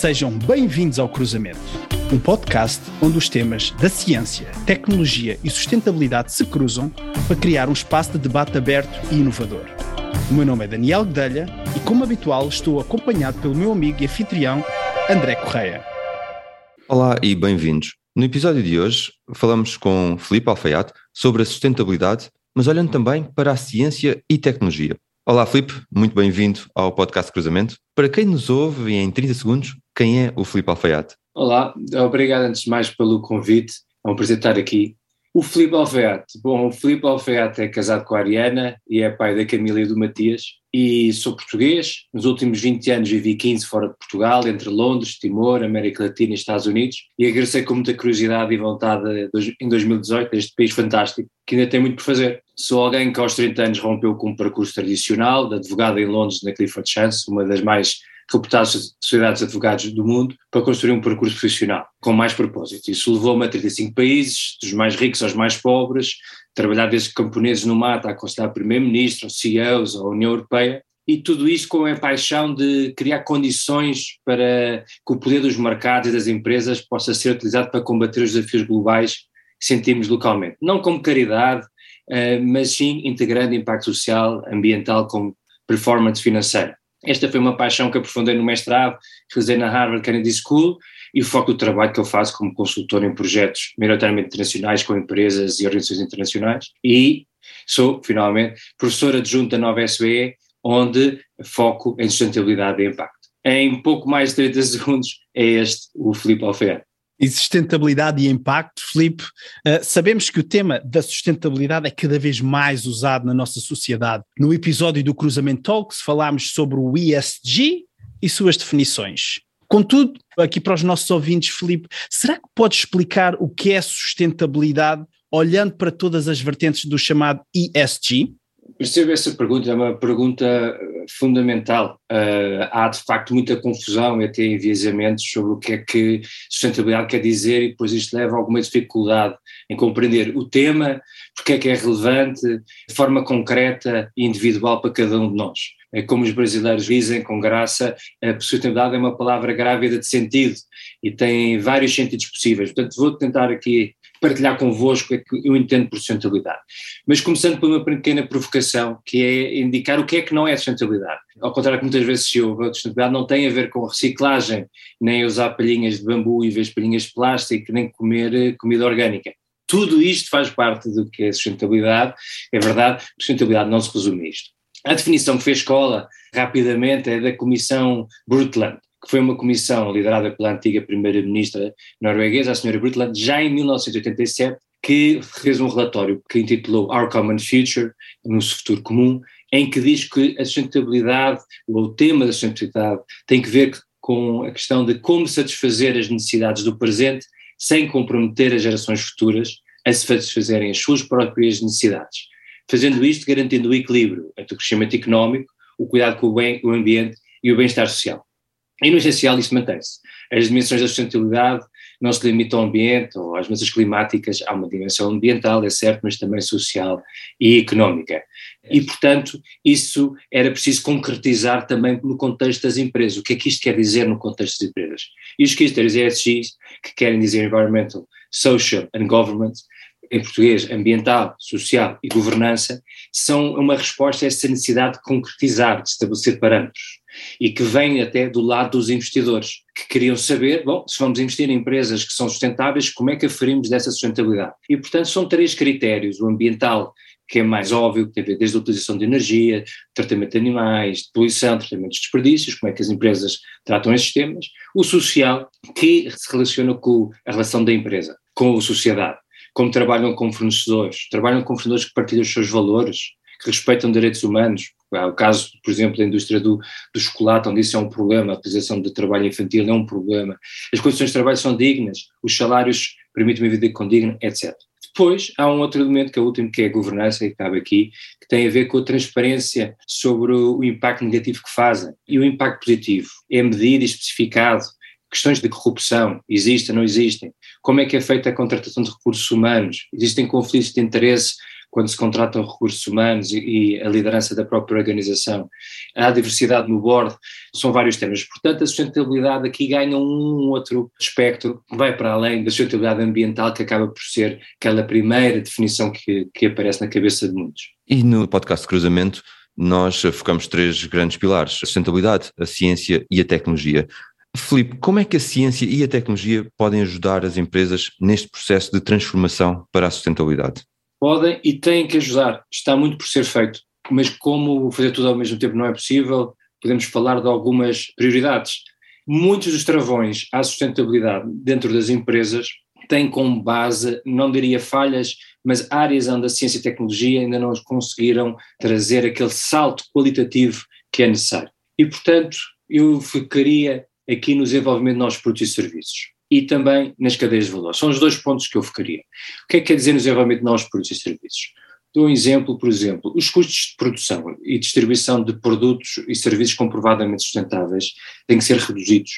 Sejam bem-vindos ao Cruzamento, um podcast onde os temas da ciência, tecnologia e sustentabilidade se cruzam para criar um espaço de debate aberto e inovador. O meu nome é Daniel Guedelha e, como habitual, estou acompanhado pelo meu amigo e anfitrião André Correia. Olá e bem-vindos. No episódio de hoje falamos com Felipe Alfaiate sobre a sustentabilidade, mas olhando também para a ciência e tecnologia. Olá, Filipe, muito bem-vindo ao podcast Cruzamento. Para quem nos ouve em 30 segundos, quem é o Filipe Alfaiate? Olá, obrigado antes de mais pelo convite, é um prazer estar aqui. O Filipe Alfaiate, bom, o Filipe Alfaiate é casado com a Ariana e é pai da Camila e do Matias. E sou português, nos últimos 20 anos vivi 15 fora de Portugal, entre Londres, Timor, América Latina e Estados Unidos. E regressei com muita curiosidade e vontade em 2018 este país fantástico que ainda tem muito por fazer. Sou alguém que aos 30 anos rompeu com um percurso tradicional, de advogado em Londres na Clifford Chance, uma das mais reputadas sociedades de advogados do mundo, para construir um percurso profissional com mais propósito. Isso levou-me a 35 países, dos mais ricos aos mais pobres, trabalhar desde camponeses no mato a aconselhar primeiro-ministro, CEOs, a União Europeia, e tudo isto com a paixão de criar condições para que o poder dos mercados e das empresas possa ser utilizado para combater os desafios globais que sentimos localmente. Não como caridade, eh, mas sim integrando impacto social, ambiental com performance financeira. Esta foi uma paixão que aprofundei no mestrado, realizei na Harvard Kennedy School e o foco do trabalho que eu faço como consultor em projetos maioritariamente internacionais com empresas e organizações internacionais e sou, finalmente, professor adjunto da nova SBE, onde foco em sustentabilidade e impacto. Em pouco mais de 30 segundos é este o Filipe Alfeira e sustentabilidade e impacto, Filipe, uh, sabemos que o tema da sustentabilidade é cada vez mais usado na nossa sociedade. No episódio do Cruzamento Talks falámos sobre o ESG e suas definições. Contudo, aqui para os nossos ouvintes, Filipe, será que podes explicar o que é sustentabilidade olhando para todas as vertentes do chamado ESG? Percebo essa pergunta, é uma pergunta fundamental. Uh, há de facto muita confusão e até enviesamentos sobre o que é que sustentabilidade quer dizer e depois isto leva a alguma dificuldade em compreender o tema, porque é que é relevante, de forma concreta e individual para cada um de nós. É como os brasileiros dizem com graça, a sustentabilidade é uma palavra grávida de sentido e tem vários sentidos possíveis. Portanto, vou tentar aqui partilhar convosco é que eu entendo por sustentabilidade. Mas começando por uma pequena provocação, que é indicar o que é que não é sustentabilidade. Ao contrário que muitas vezes se ouve, a sustentabilidade não tem a ver com reciclagem, nem usar palhinhas de bambu em vez de palhinhas de plástico, nem comer eh, comida orgânica. Tudo isto faz parte do que é sustentabilidade. É verdade, sustentabilidade não se resume a isto. A definição que fez escola, rapidamente, é da Comissão Brundtland que foi uma comissão liderada pela antiga primeira-ministra norueguesa, a senhora Brundtland, já em 1987, que fez um relatório que intitulou Our Common Future, Nosso Futuro Comum, em que diz que a sustentabilidade, ou o tema da sustentabilidade, tem que ver com a questão de como satisfazer as necessidades do presente sem comprometer as gerações futuras a se satisfazerem as suas próprias necessidades. Fazendo isto, garantindo o equilíbrio entre o crescimento económico, o cuidado com o, bem, o ambiente e o bem-estar social. E no essencial isso mantém-se. As dimensões da sustentabilidade não se limitam ao ambiente ou às mudanças climáticas, há uma dimensão ambiental, é certo, mas também social e económica. E, portanto, isso era preciso concretizar também no contexto das empresas. O que é que isto quer dizer no contexto das empresas? E os critérios ESGs, que querem dizer Environmental, Social and Government, em português, ambiental, social e governança, são uma resposta a essa necessidade de concretizar, de estabelecer parâmetros e que vem até do lado dos investidores, que queriam saber, bom, se vamos investir em empresas que são sustentáveis, como é que aferimos dessa sustentabilidade? E, portanto, são três critérios, o ambiental, que é mais óbvio, que tem a ver desde a utilização de energia, tratamento de animais, de poluição, tratamento de desperdícios, como é que as empresas tratam esses temas, o social, que se relaciona com a relação da empresa, com a sociedade, como trabalham com fornecedores, trabalham com fornecedores que partilham os seus valores, que respeitam direitos humanos. Há o caso, por exemplo, da indústria do, do chocolate, onde isso é um problema, a utilização de trabalho infantil é um problema. As condições de trabalho são dignas, os salários permitem uma vida condigna, etc. Depois, há um outro elemento que é o último, que é a governança, que cabe aqui, que tem a ver com a transparência sobre o impacto negativo que fazem. E o impacto positivo é medido e especificado. Questões de corrupção, existem, não existem? Como é que é feita a contratação de recursos humanos? Existem conflitos de interesse quando se contratam recursos humanos e, e a liderança da própria organização, a diversidade no board, são vários temas. Portanto, a sustentabilidade aqui ganha um outro espectro, vai para além da sustentabilidade ambiental, que acaba por ser aquela primeira definição que, que aparece na cabeça de muitos. E no podcast de Cruzamento, nós focamos três grandes pilares: a sustentabilidade, a ciência e a tecnologia. Filipe, como é que a ciência e a tecnologia podem ajudar as empresas neste processo de transformação para a sustentabilidade? Podem e têm que ajudar. Está muito por ser feito. Mas como fazer tudo ao mesmo tempo não é possível, podemos falar de algumas prioridades. Muitos dos travões à sustentabilidade dentro das empresas têm como base, não diria falhas, mas áreas onde a ciência e a tecnologia ainda não conseguiram trazer aquele salto qualitativo que é necessário. E, portanto, eu focaria aqui no desenvolvimento de novos produtos e serviços e também nas cadeias de valor. São os dois pontos que eu focaria. O que é que quer dizer no desenvolvimento de novos produtos e serviços? Dou um exemplo, por exemplo, os custos de produção e distribuição de produtos e serviços comprovadamente sustentáveis têm que ser reduzidos.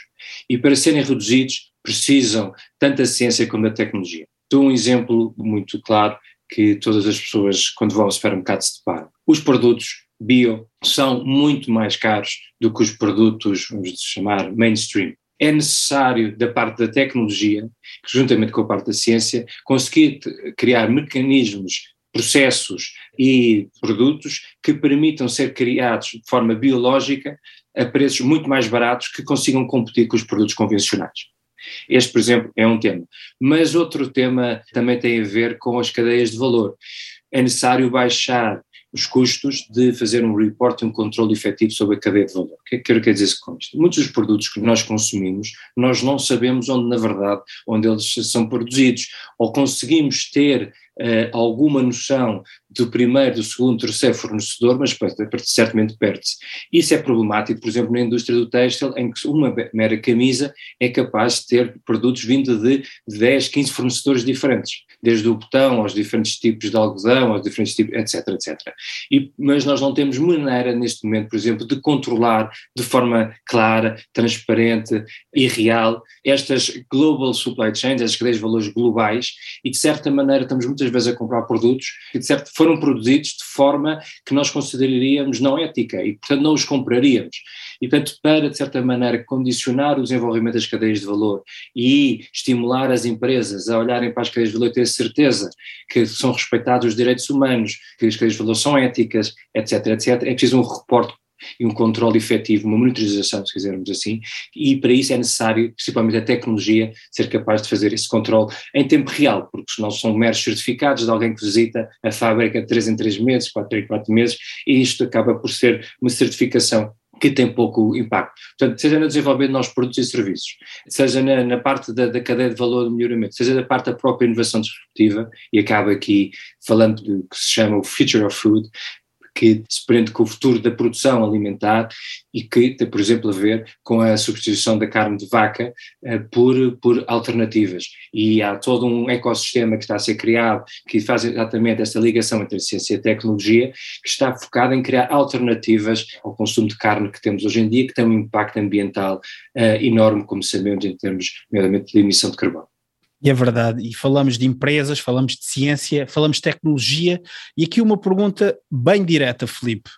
E para serem reduzidos, precisam tanto a ciência como da tecnologia. Dou um exemplo muito claro que todas as pessoas, quando vão ao supermercado, se deparam. Os produtos bio são muito mais caros do que os produtos, vamos chamar, mainstream. É necessário, da parte da tecnologia, juntamente com a parte da ciência, conseguir criar mecanismos, processos e produtos que permitam ser criados de forma biológica a preços muito mais baratos que consigam competir com os produtos convencionais. Este, por exemplo, é um tema. Mas outro tema também tem a ver com as cadeias de valor. É necessário baixar os custos de fazer um report e um controle efetivo sobre a cadeia de valor. O que é que quero dizer com isto? Muitos dos produtos que nós consumimos, nós não sabemos onde, na verdade, onde eles são produzidos, ou conseguimos ter uh, alguma noção do primeiro, do segundo, do terceiro fornecedor, mas certamente perde-se. Isso é problemático, por exemplo, na indústria do têxtil, em que uma mera camisa é capaz de ter produtos vindo de 10, 15 fornecedores diferentes, desde o botão aos diferentes tipos de algodão, aos diferentes tipos, etc, etc. E, mas nós não temos maneira, neste momento, por exemplo, de controlar de forma clara, transparente e real estas global supply chains, cadeias de valores globais, e de certa maneira estamos muitas vezes a comprar produtos que de certa foram produzidos de forma que nós consideraríamos não ética e, portanto, não os compraríamos. E, portanto, para, de certa maneira, condicionar o desenvolvimento das cadeias de valor e estimular as empresas a olharem para as cadeias de valor e ter certeza que são respeitados os direitos humanos, que as cadeias de valor são éticas, etc., etc., é preciso um reporte e um controle efetivo, uma monitorização, se quisermos assim, e para isso é necessário, principalmente a tecnologia, ser capaz de fazer esse controle em tempo real, porque senão são meros certificados de alguém que visita a fábrica de 3 em 3 meses, 4 em 4 meses, e isto acaba por ser uma certificação que tem pouco impacto. Portanto, seja no desenvolvimento de novos produtos e serviços, seja na, na parte da, da, cadeia de valor do melhoramento, seja da parte da própria inovação disruptiva, e acaba aqui falando do que se chama o Future of Food, que se prende com o futuro da produção alimentar e que tem, por exemplo, a ver com a substituição da carne de vaca uh, por, por alternativas. E há todo um ecossistema que está a ser criado que faz exatamente essa ligação entre a ciência e a tecnologia, que está focado em criar alternativas ao consumo de carne que temos hoje em dia, que tem um impacto ambiental uh, enorme, como sabemos, em termos, nomeadamente, de emissão de carbono. E é verdade, e falamos de empresas, falamos de ciência, falamos de tecnologia, e aqui uma pergunta bem direta, Felipe.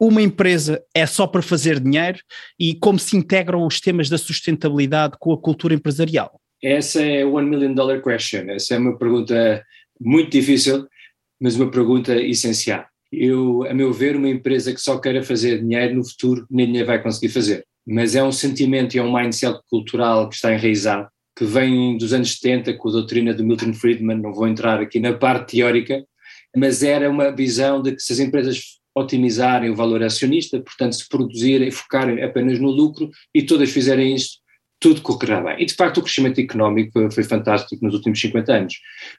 Uma empresa é só para fazer dinheiro e como se integram os temas da sustentabilidade com a cultura empresarial? Essa é o one million dollar question. Essa é uma pergunta muito difícil, mas uma pergunta essencial. Eu, a meu ver, uma empresa que só queira fazer dinheiro no futuro nem dinheiro vai conseguir fazer. Mas é um sentimento e é um mindset cultural que está enraizado que vem dos anos 70 com a doutrina de Milton Friedman, não vou entrar aqui na parte teórica, mas era uma visão de que se as empresas otimizarem o valor acionista, portanto se produzirem, focarem apenas no lucro e todas fizerem isto, tudo correrá bem. E de facto o crescimento económico foi fantástico nos últimos 50 anos,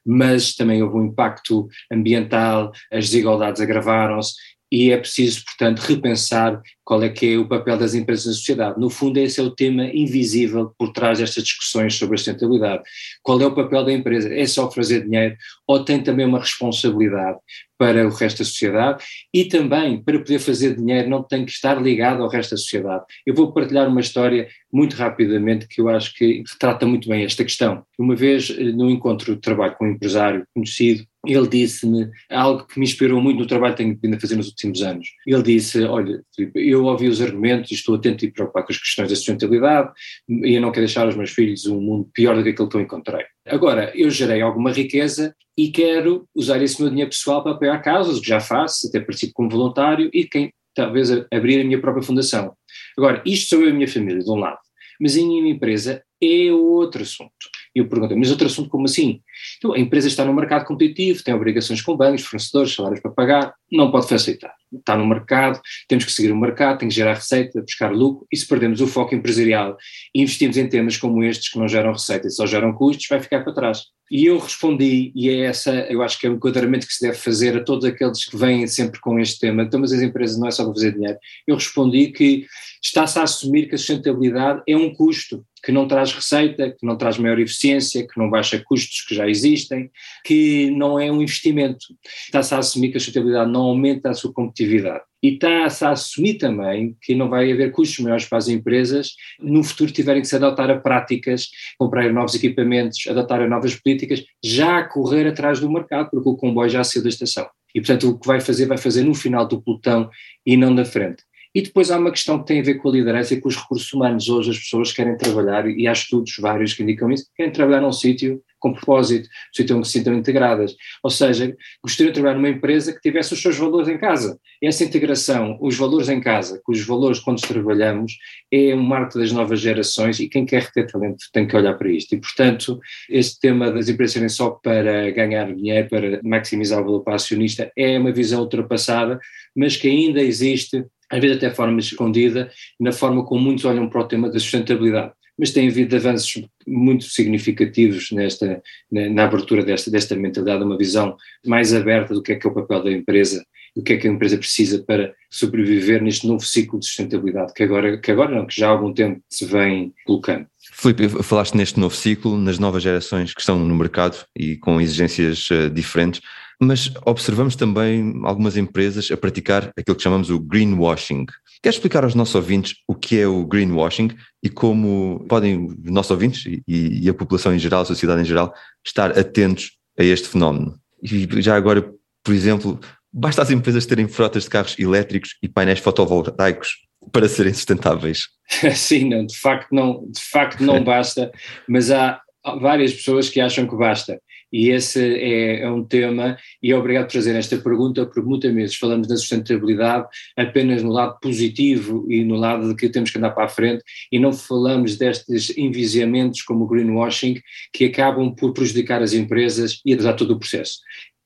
mas também houve um impacto ambiental, as desigualdades agravaram-se e é preciso, portanto, repensar qual é que é o papel das empresas na sociedade. No fundo, esse é o tema invisível por trás destas discussões sobre a sustentabilidade. Qual é o papel da empresa? É só fazer dinheiro ou tem também uma responsabilidade para o resto da sociedade e também, para poder fazer dinheiro, não tem que estar ligado ao resto da sociedade. Eu vou partilhar uma história muito rapidamente que eu acho que retrata muito bem esta questão. Uma vez, eh, num encontro de trabalho com um empresário conhecido, ele disse-me algo que me inspirou muito no trabalho que tenho vindo a fazer nos últimos anos. Ele disse: Olha, eu ouvi os argumentos e estou atento e preocupado com as questões da sustentabilidade e eu não quero deixar aos meus filhos um mundo pior do que aquele que eu encontrei. Agora, eu gerei alguma riqueza e quero usar esse meu dinheiro pessoal para apoiar causas, que já faço, até participo como voluntário e quem talvez abrir a minha própria fundação. Agora, isto sou eu e a minha família, de um lado, mas em minha empresa é outro assunto. E eu perguntei, mas outro assunto como assim? Então, a empresa está no mercado competitivo, tem obrigações com bancos, fornecedores, salários para pagar, não pode facilitar. Está no mercado, temos que seguir o mercado, tem que gerar receita, buscar lucro, e se perdemos o foco empresarial e investimos em temas como estes que não geram receita e só geram custos, vai ficar para trás. E eu respondi, e é essa, eu acho que é o enquadramento que se deve fazer a todos aqueles que vêm sempre com este tema, então, mas as empresas não é só para fazer dinheiro. Eu respondi que está-se a assumir que a sustentabilidade é um custo, que não traz receita, que não traz maior eficiência, que não baixa custos que já existem, que não é um investimento. Está-se a assumir que a sustentabilidade não aumenta a sua competitividade. E está-se a assumir também que não vai haver custos maiores para as empresas no futuro tiverem que se adotar a práticas, comprar novos equipamentos, adotar a novas políticas, já a correr atrás do mercado, porque o comboio já saiu da estação. E, portanto, o que vai fazer, vai fazer no final do pelotão e não na frente. E depois há uma questão que tem a ver com a liderança e com os recursos humanos. Hoje as pessoas querem trabalhar, e há estudos vários que indicam isso, querem trabalhar num sítio com propósito, um sítio onde se sintam integradas. Ou seja, gostariam de trabalhar numa empresa que tivesse os seus valores em casa. Essa integração, os valores em casa, com os valores quando trabalhamos, é um marco das novas gerações e quem quer ter talento tem que olhar para isto. E, portanto, este tema das empresas serem só para ganhar dinheiro, para maximizar o valor para acionista, é uma visão ultrapassada, mas que ainda existe às vezes até forma escondida, na forma como muitos olham para o tema da sustentabilidade. Mas tem havido avanços muito significativos nesta, na, na, abertura desta, desta mentalidade, uma visão mais aberta do que é que é o papel da empresa, do que é que a empresa precisa para sobreviver neste novo ciclo de sustentabilidade, que agora, que agora não, que já há algum tempo se vem colocando. Filipe, falaste neste novo ciclo, nas novas gerações que estão no mercado e com exigências uh, diferentes mas observamos também algumas empresas a praticar aquilo que chamamos o greenwashing. Quer explicar aos nossos ouvintes o que é o greenwashing e como podem os nossos ouvintes e, e a população em geral, a sociedade em geral, estar atentos a este fenómeno? E já agora, por exemplo, basta as empresas terem frotas de carros elétricos e painéis fotovoltaicos para serem sustentáveis? Sim, não, de facto não, de facto não basta, mas há várias pessoas que acham que basta. E esse é, é, um tema, e é obrigado por trazer esta pergunta, porque muitas vezes falamos da sustentabilidade apenas no lado positivo e no lado de que temos que andar para a frente, e não falamos destes envisiamentos como o greenwashing, que acabam por prejudicar as empresas e atrasar todo o processo.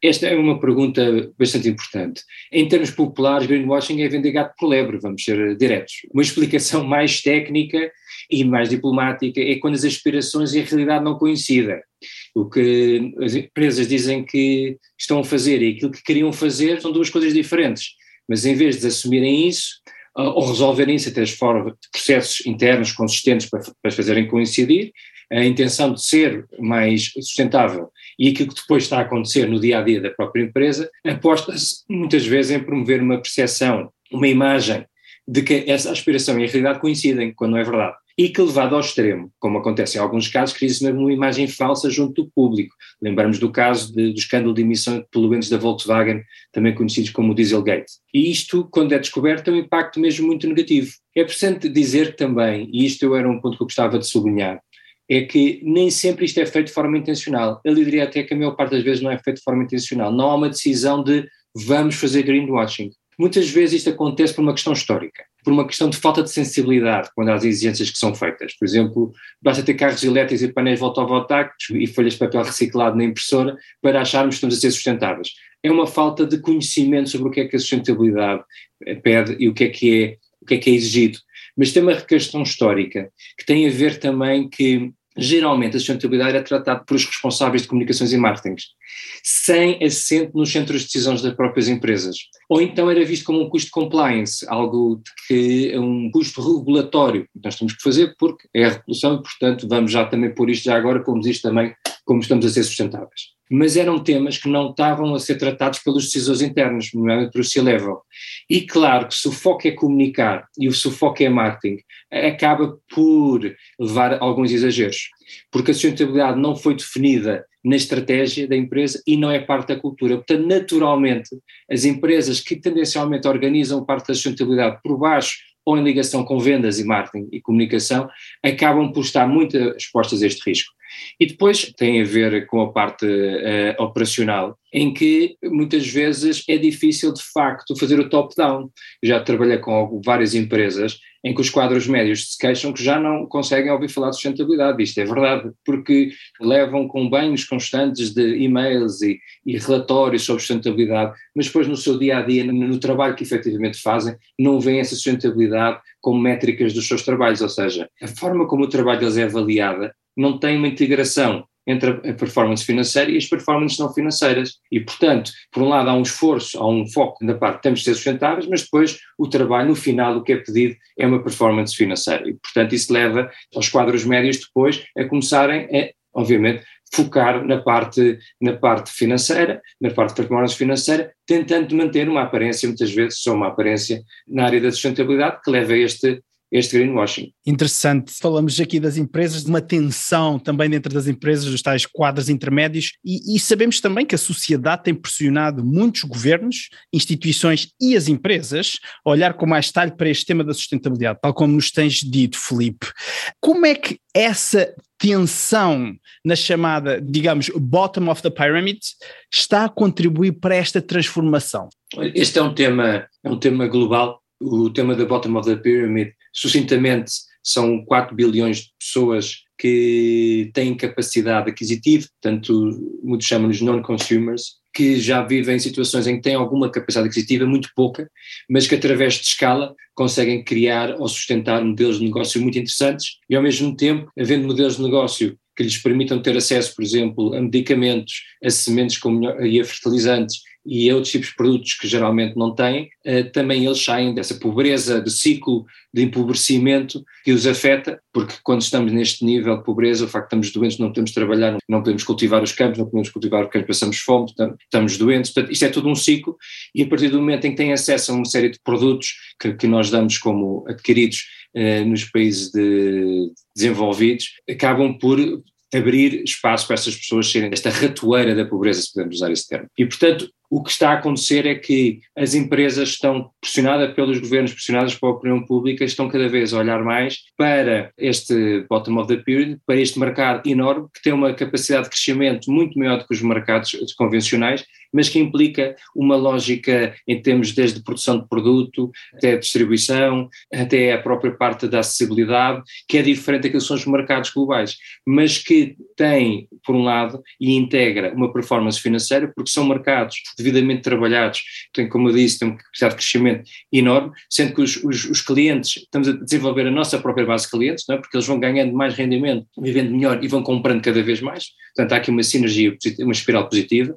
Esta é uma pergunta bastante importante. Em termos populares, greenwashing é vender gato por lebre, vamos ser diretos. Uma explicação mais técnica e mais diplomática é quando as aspirações e a realidade não coincidem. O que as empresas dizem que estão a fazer e aquilo que queriam fazer são duas coisas diferentes. Mas em vez de assumirem isso, ou resolverem isso através de processos internos consistentes para, para fazerem coincidir, a intenção de ser mais sustentável e aquilo que depois está a acontecer no dia a dia da própria empresa, aposta-se muitas vezes em promover uma percepção, uma imagem de que essa aspiração e a realidade coincidem, quando não é verdade e que levado ao extremo, como acontece em alguns casos, cria-se mesmo uma imagem falsa junto do público. Lembramos do caso de, do escândalo de emissão de poluentes da Volkswagen, também conhecidos como o Dieselgate. E isto, quando é descoberto, tem um impacto mesmo muito negativo. É preciso dizer também, e isto era um ponto que eu gostava de sublinhar, é que nem sempre isto é feito de forma intencional. Eu diria até que a maior parte das vezes não é feito de forma intencional. Não há uma decisão de vamos fazer greenwashing. Muitas vezes isto acontece por uma questão histórica por uma questão de falta de sensibilidade quando as exigências que são feitas. Por exemplo, basta ter carros elétricos e painéis fotovoltaicos e folhas de papel reciclado na impressora para acharmos que estamos a ser sustentáveis. É uma falta de conhecimento sobre o que é que a sustentabilidade pede e o que é que é, o que é, que é exigido. Mas tem uma questão histórica que tem a ver também que geralmente a sustentabilidade é tratada por os responsáveis de comunicações e marketing, sem assento nos centros de decisões das próprias empresas. Ou então era visto como um custo de compliance, algo que é um custo regulatório nós temos que fazer porque é a regulação e, portanto, vamos já também pôr isto já agora, como diz também, como estamos a ser sustentáveis mas eram temas que não estavam a ser tratados pelos decisores internos, nomeadamente pelo C-Level. E claro que se o foco é comunicar e se o foco é marketing, acaba por levar a alguns exageros, porque a sustentabilidade não foi definida na estratégia da empresa e não é parte da cultura. Portanto, naturalmente, as empresas que tendencialmente organizam parte da sustentabilidade por baixo ou em ligação com vendas e marketing e comunicação, acabam por estar muito expostas a este risco. E depois tem a ver com a parte uh, operacional, em que muitas vezes é difícil de facto fazer o top-down. Já trabalhei com várias empresas em que os quadros médios se queixam que já não conseguem ouvir falar de sustentabilidade. Isto é verdade, porque levam com banhos constantes de e-mails e, e relatórios sobre sustentabilidade, mas depois no seu dia a dia, no, trabalho que efetivamente fazem, não veem essa sustentabilidade como métricas dos seus trabalhos, ou seja, a forma como o trabalho deles é avaliada não tem uma integração entre a performance financeira e as performances não financeiras. E, portanto, por um lado há um esforço, há um foco na parte temos de ser sustentáveis, mas depois o trabalho, no final, o que é pedido é uma performance financeira. E, portanto, isso leva aos quadros médios depois a começarem a, obviamente, focar na parte, na parte financeira, na parte de performance financeira, tentando manter uma aparência, muitas vezes só uma aparência na área da sustentabilidade, que leva a este este greenwashing. Interessante. Falamos aqui das empresas, de uma tensão também dentro das empresas, dos tais quadros intermédios, e, e, sabemos também que a sociedade tem pressionado muitos governos, instituições e as empresas a olhar com mais detalhe para este tema da sustentabilidade, tal como nos tens dito, Felipe. Como é que essa tensão na chamada, digamos, bottom of the pyramid está a contribuir para esta transformação? Este é um tema, é um tema global. O tema da bottom of the pyramid sucintamente, são 4 bilhões de pessoas que têm capacidade e a outros tipos de produtos que geralmente não têm, eh, também eles saem dessa pobreza de ciclo de empobrecimento que os afeta, porque quando estamos neste nível de pobreza, o facto de estamos doentes, não podemos trabalhar, não podemos cultivar os campos, não podemos cultivar os campos, passamos fome, estamos doentes, portanto, isto é todo um ciclo e a partir do momento em que têm acesso a uma série de produtos que, que nós damos como adquiridos eh, nos países de, desenvolvidos, acabam por abrir espaço para essas pessoas serem esta ratoeira da pobreza, se podemos usar esse termo. E, portanto, o que está a acontecer é que as empresas estão pressionadas pelos governos, pressionadas pela opinião pública, estão cada vez a olhar mais para este bottom of the period, para este mercado enorme, que tem uma capacidade de crescimento muito maior do que os mercados convencionais, mas que implica uma lógica em termos desde produção de produto, até a distribuição, até a própria parte da acessibilidade, que é diferente daquilo que são os mercados globais, mas que tem, por um lado, e integra uma performance financeira, porque são mercados devidamente trabalhados, tem, como eu disse, tem uma capacidade de crescimento enorme, sendo que os, os, os, clientes, estamos a desenvolver a nossa própria base de clientes, não é? porque eles vão ganhando mais rendimento, vivendo melhor e vão comprando cada vez mais, portanto há aqui uma sinergia, uma espiral positiva,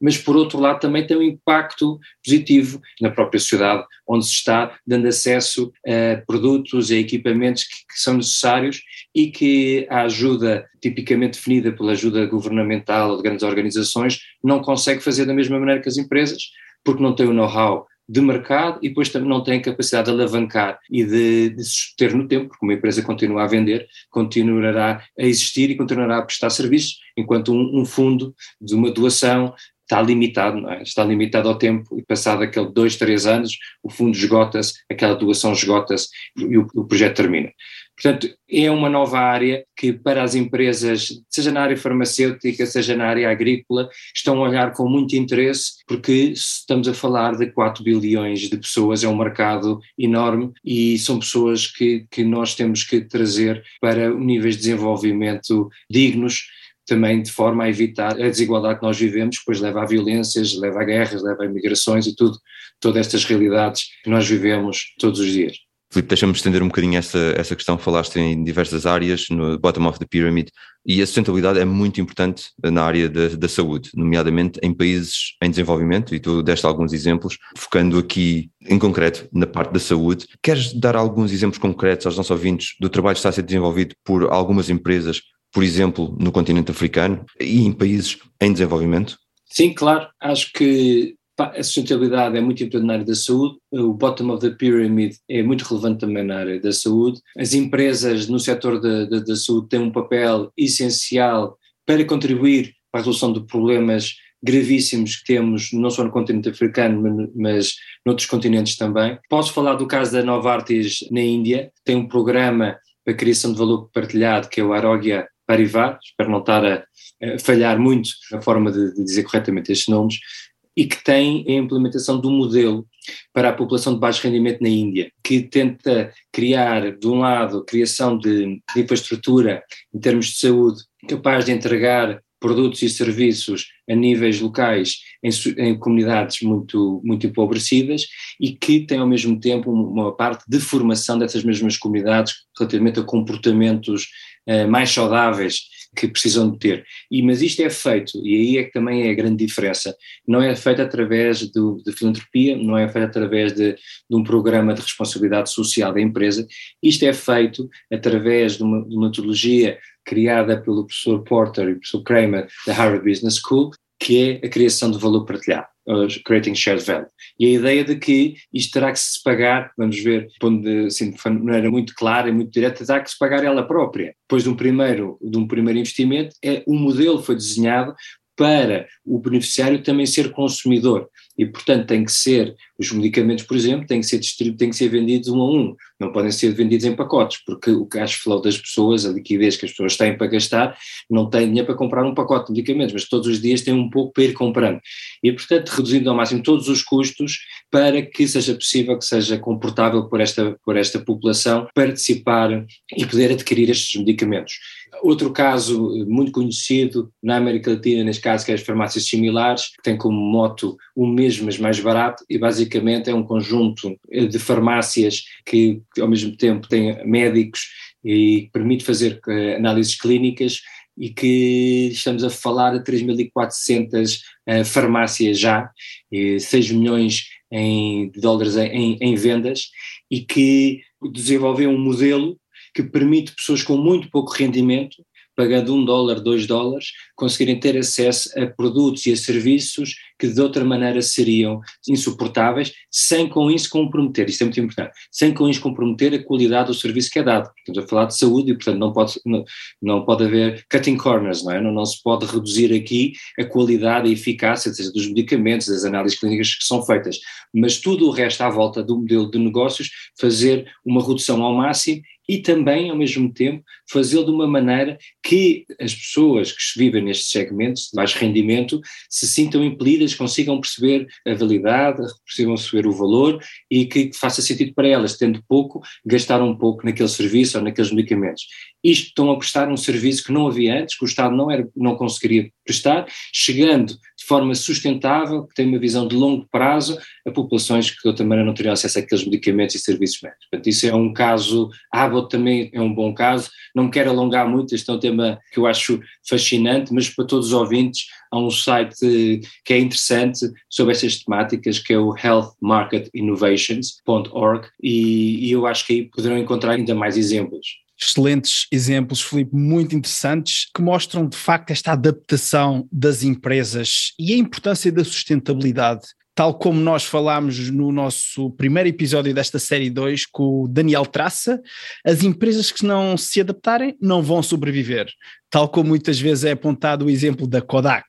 mas por outro lado também tem um impacto positivo na própria sociedade, onde se está dando acesso a produtos e equipamentos que, que são necessários e que a ajuda tipicamente definida pela ajuda governamental ou de grandes organizações não consegue fazer da mesma maneira que as empresas, porque não tem o know-how de mercado e depois também não tem capacidade de alavancar e de, de no tempo, porque uma empresa continua a vender, continuará a existir e continuará a prestar serviços, enquanto um, um fundo de uma doação está limitado, é? está limitado ao tempo e passado aquele dois, três anos, o fundo esgota-se, aquela doação esgota-se e o, o, projeto termina. Portanto, é uma nova área que para as empresas, seja na área farmacêutica, seja na área agrícola, estão a olhar com muito interesse, porque estamos a falar de 4 bilhões de pessoas, é um mercado enorme e são pessoas que, que nós temos que trazer para níveis de desenvolvimento dignos, também de forma a evitar a desigualdade que nós vivemos, depois leva a violências, leva a guerras, leva a migrações e tudo, todas estas realidades que nós vivemos todos os dias. Filipe, deixa-me estender um bocadinho essa, essa questão, falaste em diversas áreas, no bottom of the pyramid, e a sustentabilidade é muito importante na área da, da saúde, nomeadamente em países em desenvolvimento, e tu deste alguns exemplos, focando aqui em concreto na parte da saúde. Queres dar alguns exemplos concretos aos nossos ouvintes do trabalho que está a ser desenvolvido por algumas empresas por exemplo, no continente africano e em países em desenvolvimento? Sim, claro. Acho que a sustentabilidade é muito importante na área da saúde, o bottom of the pyramid é muito relevante também na área da saúde. As empresas no setor da, da, da saúde têm um papel essencial para contribuir para a resolução de problemas gravíssimos que temos não só no continente africano, mas noutros continentes também. Posso falar do caso da Novartis na Índia, tem um programa para a criação de valor partilhado que é o Arogya Paribas, espero não estar a, a falhar muito na forma de, de dizer corretamente estes nomes, e que tem a implementação de um modelo para a população de baixo rendimento na Índia, que tenta criar, de um lado, a criação de, de infraestrutura em termos de saúde capaz de entregar produtos e serviços a níveis locais em, em, comunidades muito, muito empobrecidas e que tem ao mesmo tempo uma parte de formação dessas mesmas comunidades relativamente a comportamentos uh, mais saudáveis que precisam de ter. E, mas isto é feito, e aí é que também é a grande diferença, não é feito através do, de filantropia, não é feito através de, de, um programa de responsabilidade social da empresa, isto é feito através de uma, de uma metodologia criada pelo professor Porter e professor Kramer da Harvard Business School, que é a criação de valor partilhado, Creating Shared Value. E a ideia de que isto terá que se pagar, vamos ver, assim, de maneira muito clara e muito direta, terá que se pagar ela própria. Depois de um primeiro, de um primeiro investimento, é, o modelo foi desenhado para o beneficiário também ser consumidor e, portanto, tem que ser, os medicamentos, por exemplo, têm que ser distribuídos, têm que ser vendidos um a um, não podem ser vendidos em pacotes, porque o cash flow das pessoas, a liquidez que as pessoas têm para gastar, não têm dinheiro para comprar um pacote de medicamentos, mas todos os dias têm um pouco para ir comprando. E, portanto, reduzindo ao máximo todos os custos para que seja possível, que seja comportável por esta, por esta população participar e poder adquirir estes medicamentos. Outro caso muito conhecido na América Latina, neste caso, que é as farmácias similares, que tem como moto o mesmo, mas mais barato, e basicamente é um conjunto de farmácias que, ao mesmo tempo, tem médicos e permite fazer uh, análises clínicas e que estamos a falar de 3.400 uh, farmácias já, e 6 milhões em, de dólares em, em vendas, e que desenvolveu um modelo que permite pessoas com muito pouco rendimento pagando um dólar, dois dólares, conseguirem ter acesso a produtos e a serviços que de outra maneira seriam insuportáveis, sem com isso comprometer, isto é muito importante, sem com isso comprometer a qualidade do serviço que é dado. Estamos a falar de saúde e, portanto, não pode, não, não pode haver cutting corners, não é? Não, não se pode reduzir aqui a qualidade e eficácia seja, dos medicamentos, das análises clínicas que são feitas, mas tudo o resto à volta do modelo de negócios, fazer uma redução ao máximo e também, ao mesmo tempo, fazê-lo de uma maneira que as pessoas que vivem nestes segmentos de baixo rendimento se sintam impelidas, consigam perceber a validade, consigam perceber o valor e que faça sentido para elas, tendo pouco, gastar um pouco naquele serviço ou naqueles medicamentos. Isto estão a prestar um serviço que não havia antes, que o Estado não, era, não conseguiria prestar, chegando de forma sustentável, que tem uma visão de longo prazo, a populações que de outra maneira não teriam acesso àqueles medicamentos e serviços médicos. Portanto, isso é um caso, a Abbott também é um bom caso, não quero alongar muito, este é um tema que eu acho fascinante, mas para todos os ouvintes, há um site que é interessante sobre estas temáticas, que é o healthmarketinnovations.org, e, e eu acho que aí poderão encontrar ainda mais exemplos excelentes exemplos, Filipe, muito interessantes, que mostram de facto esta adaptação das empresas e a importância da sustentabilidade. Tal como nós falámos no nosso primeiro episódio desta série 2 com o Daniel Traça, as empresas que não se adaptarem não vão sobreviver. Tal como muitas vezes é apontado o exemplo da Kodak.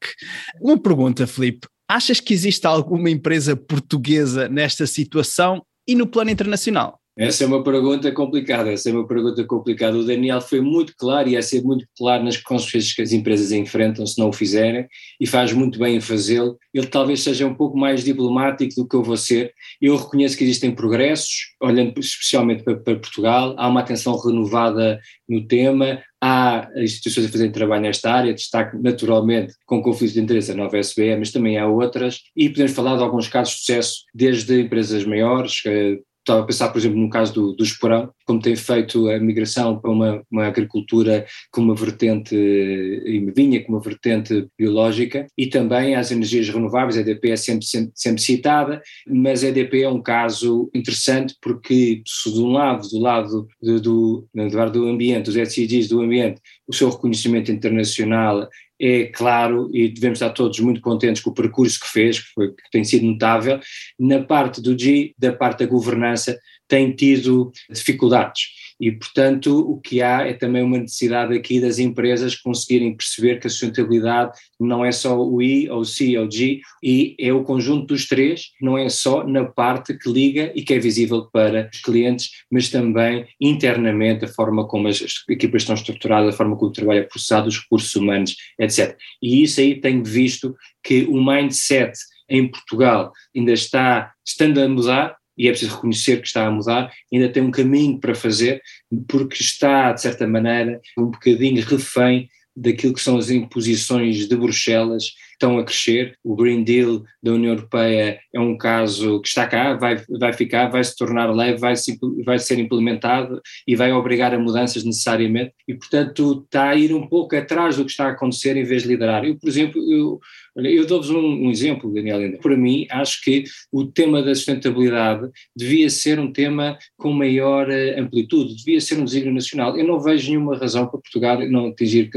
Uma pergunta, Filipe: achas que existe alguma empresa portuguesa nesta situação e no plano internacional? Essa é uma pergunta complicada, essa é uma pergunta complicada. O Daniel foi muito claro e é ser muito claro nas consequências que as empresas enfrentam se não o fizerem e faz muito bem em fazê-lo. Ele talvez seja um pouco mais diplomático do que eu vou ser. Eu reconheço que existem progressos, olhando especialmente para, para Portugal, há uma atenção renovada no tema, há instituições a fazerem trabalho nesta área, destaque naturalmente com conflitos de interesse a nova SBE, mas também há outras, e podemos falar de alguns casos de sucesso, desde empresas maiores, eh, estava a pensar, por exemplo, no caso do, do Esporão, como tem feito a migração para uma, uma agricultura com uma vertente e vinha com uma vertente biológica e também as energias renováveis, a EDP é sempre, sempre, sempre citada, mas a EDP é um caso interessante porque se de um lado, do lado do, do, do, ambiente, dos SDGs do ambiente, o seu reconhecimento internacional é claro e devemos estar todos muito contentes com o percurso que fez, que, foi, que tem sido notável. Na parte do G, da parte da governança, tem tido dificuldades E, portanto, o que há é também uma necessidade aqui das empresas conseguirem perceber que a sustentabilidade não é só o I, ou o C, ou o G, e é o conjunto dos três, não é só na parte que liga e que é visível para os clientes, mas também internamente a forma como as equipas estão estruturadas, a forma como o trabalho é processado, os recursos humanos, etc. E isso aí tenho visto que o mindset em Portugal ainda está estando a mudar, e é preciso reconhecer que está a mudar, ainda tem um caminho para fazer, porque está, de certa maneira, um bocadinho refém daquilo que são as imposições de Bruxelas estão a crescer. O Green Deal da União Europeia é um caso que está cá, vai, vai ficar, vai se tornar leve, vai, se, vai ser implementado e vai obrigar a mudanças necessariamente e, portanto, está a ir um pouco atrás do que está a acontecer em vez de liderar. Eu, por exemplo, eu, eu dou-vos um, um, exemplo, Daniel. Para mim, acho que o tema da sustentabilidade devia ser um tema com maior eh, amplitude, devia ser um desígnio nacional. Eu não vejo nenhuma razão para Portugal não atingir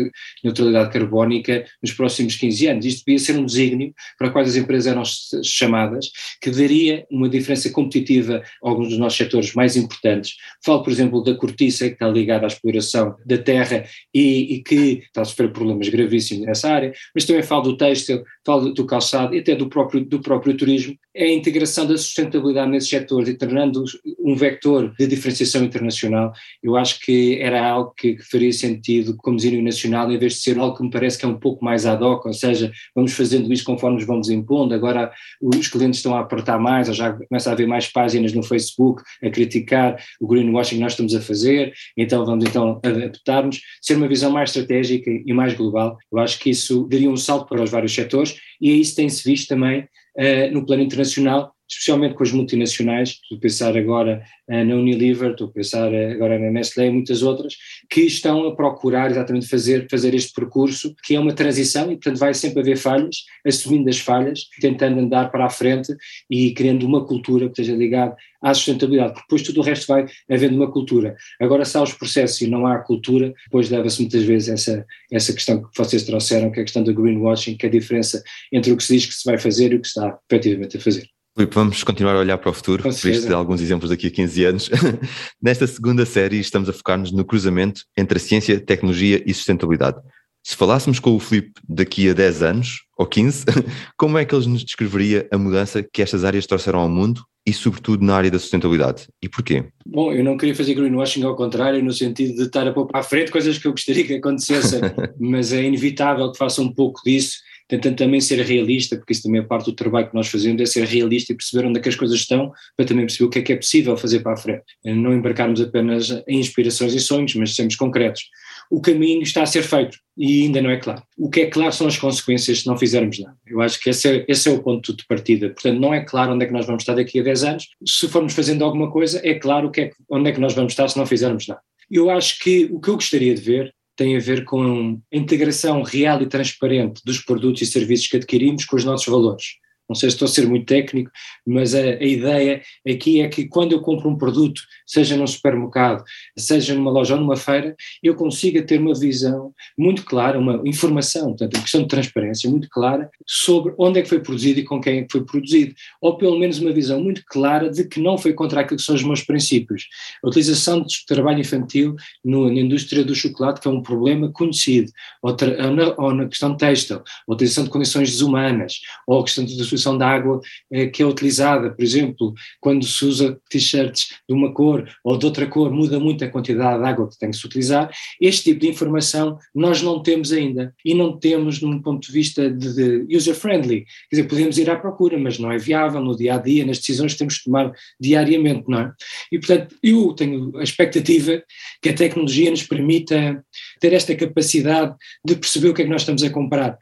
neutralidade carbónica nos próximos 15 anos. Isto devia ser um desígnio para quais as empresas eram chamadas, que daria uma diferença competitiva a alguns dos nossos setores mais importantes. Falo, por exemplo, da cortiça, que está ligada à exploração da terra e, e que está a sofrer problemas gravíssimos nessa área, mas também falo do têxtil, falo do calçado e até do próprio, do próprio turismo, é a integração da sustentabilidade nesses setores e tornando um vector de diferenciação internacional, eu acho que era algo que, que faria sentido como desígnio nacional, em vez de ser algo que me parece que é um pouco mais ad hoc, ou seja, vamos fazendo isso conforme nos vamos impondo, agora os clientes estão a apertar mais, já começa a haver mais páginas no Facebook a criticar o greenwashing que nós estamos a fazer, então vamos então adaptar-nos, ser uma visão mais estratégica e mais global, eu acho que isso daria um salto para os vários setores. E é isso tem-se visto também uh, no plano internacional, especialmente com as multinacionais, estou a pensar agora uh, na Unilever, estou a pensar uh, agora na Nestlé e muitas outras, que estão a procurar exatamente fazer, fazer este percurso, que é uma transição e portanto vai sempre haver falhas, assumindo as falhas, tentando andar para a frente e criando uma cultura que esteja ligada à sustentabilidade, porque depois tudo o resto vai havendo uma cultura. Agora se há os processos e não há cultura, depois leva-se muitas vezes essa, essa questão que vocês trouxeram, que é a questão do greenwashing, que é a diferença entre o que se diz que se vai fazer e o que se está efetivamente a fazer. Filipe, vamos continuar a olhar para o futuro, visto de alguns exemplos daqui a 15 anos. Nesta segunda série estamos a focar-nos no cruzamento entre a ciência, tecnologia e sustentabilidade. Se falássemos com o Filipe daqui a 10 anos, ou 15, como é que ele nos descreveria a mudança que estas áreas trouxeram ao mundo e sobretudo na área da sustentabilidade? E porquê? Bom, eu não queria fazer greenwashing ao contrário, no sentido de estar a pôr para a frente coisas que eu gostaria que acontecessem, mas é inevitável que faça um pouco disso tentando também ser realista, porque isso também é parte do trabalho que nós fazemos, é ser realista e perceber onde é que as coisas estão, para também perceber o que é que é possível fazer para a frente. Não embarcarmos apenas em inspirações e sonhos, mas sermos concretos. O caminho está a ser feito e ainda não é claro. O que é claro são as consequências se não fizermos nada. Eu acho que esse é, esse é o ponto de partida. Portanto, não é claro onde é que nós vamos estar daqui a 10 anos. Se formos fazendo alguma coisa, é claro que é, onde é que nós vamos estar se não fizermos nada. Eu acho que o que eu gostaria de ver tem a ver com a integração real e transparente dos produtos e serviços que adquirimos com os nossos valores. Não sei se estou a ser muito técnico, mas a, a, ideia aqui é que quando eu compro um produto, seja num supermercado, seja numa loja ou numa feira, eu consiga ter uma visão muito clara, uma informação, portanto, a questão de transparência muito clara sobre onde é que foi produzido e com quem é que foi produzido, ou pelo menos uma visão muito clara de que não foi contra aquilo que são os meus princípios. A utilização de trabalho infantil no, na indústria do chocolate, que é um problema conhecido, ou, ou, na, ou na, questão têxtil, a utilização de condições desumanas, ou a questão de substituição da água eh, que é utilizada, por exemplo, quando se usa t-shirts de uma cor ou de outra cor, muda muito a quantidade de água que tem que se utilizar. Este tipo de informação nós não temos ainda e não temos num ponto de vista de, de user-friendly. Quer dizer, podemos ir à procura, mas não é viável no dia a dia, nas decisões que temos que tomar diariamente, não é? E portanto, eu tenho a expectativa que a tecnologia nos permita ter esta capacidade de perceber o que é que nós estamos a comprar.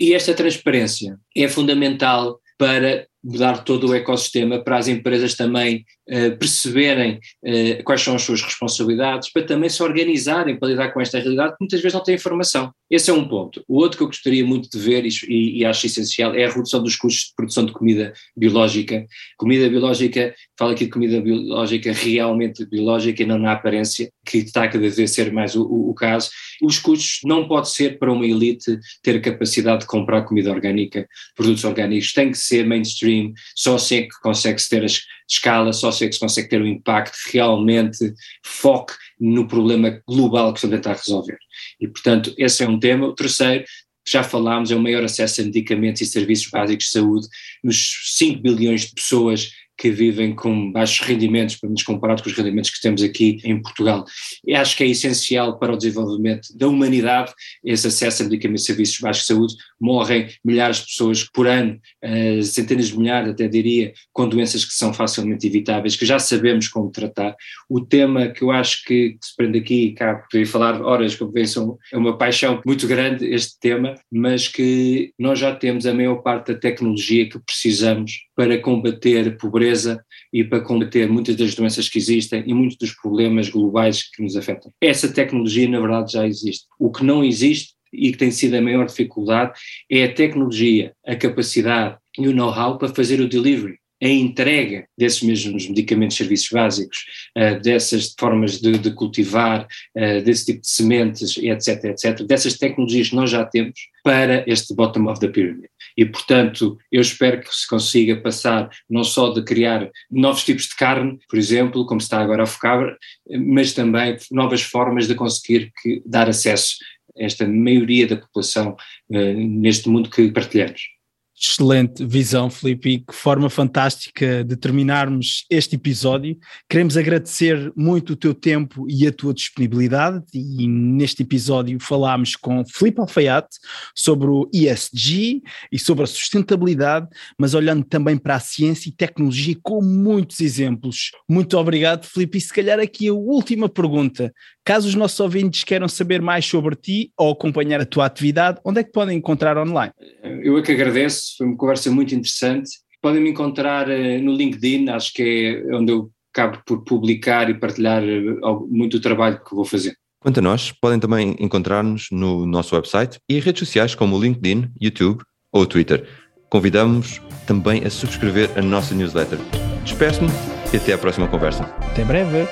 E esta transparência é fundamental para mudar todo o ecossistema, para as empresas também uh, perceberem uh, quais são as suas responsabilidades, para também se organizarem para lidar com esta realidade que muitas vezes não têm informação. Esse é um ponto. O outro que eu gostaria muito de ver e, e acho essencial é a redução dos custos de produção de comida biológica. Comida biológica, falo aqui de comida biológica realmente biológica e não na aparência, que está cada vez a ser mais o, o, o caso. Os custos não pode ser para uma elite ter capacidade de comprar comida orgânica, produtos orgânicos, tem que ser mainstream mainstream, só assim é que consegue-se ter a escala, só assim é que se consegue ter o impacto realmente foque no problema global que a tentar resolver. E, portanto, esse é um tema. O terceiro, já falámos, é o maior acesso a medicamentos e serviços básicos de saúde nos 5 bilhões de pessoas que vivem com baixos rendimentos, para nos comparado com os rendimentos que temos aqui em Portugal. E acho que é essencial para o desenvolvimento da humanidade esse acesso a medicamentos e serviços de saúde. Morrem milhares de pessoas por ano, uh, centenas de milhares até diria, com doenças que são facilmente evitáveis, que já sabemos como tratar. O tema que eu acho que, se prende aqui, cá, poderia falar horas, como veem, é uma paixão muito grande este tema, mas que nós já temos a maior parte da tecnologia que precisamos para combater a pobreza e para combater muitas das doenças que existem e muitos dos problemas globais que nos afetam. Essa tecnologia, na verdade, já existe. O que não existe e que tem sido a maior dificuldade é a tecnologia, a capacidade e o know-how para fazer o delivery a entrega desses mesmos medicamentos, serviços básicos, uh, dessas formas de, de cultivar, uh, desse tipo de sementes, etc., etc., dessas tecnologias que nós já temos para este bottom of the pyramid. E, portanto, eu espero que se consiga passar não só de criar novos tipos de carne, por exemplo, como se está agora a focar, mas também novas formas de conseguir que, dar acesso a esta maioria da população uh, neste mundo que partilhamos. Excelente visão, Felipe, e que forma fantástica de terminarmos este episódio. Queremos agradecer muito o teu tempo e a tua disponibilidade, e neste episódio falámos com Felipe Alfaiate sobre o ESG e sobre a sustentabilidade, mas olhando também para a ciência e tecnologia com muitos exemplos. Muito obrigado, Felipe, e se calhar aqui a última pergunta. Caso os nossos ouvintes queiram saber mais sobre ti ou acompanhar a tua atividade, onde é que podem encontrar online? Eu é que agradeço, foi uma conversa muito interessante. Podem me encontrar eh, no LinkedIn, acho que é onde eu acabo por publicar e partilhar eh, muito o trabalho que vou fazer. Quanto a nós, podem também encontrar-nos no nosso website e redes sociais como o LinkedIn, YouTube ou Twitter. Convidamos também a subscrever a nossa newsletter. Despeço-me e até à próxima conversa. Até breve.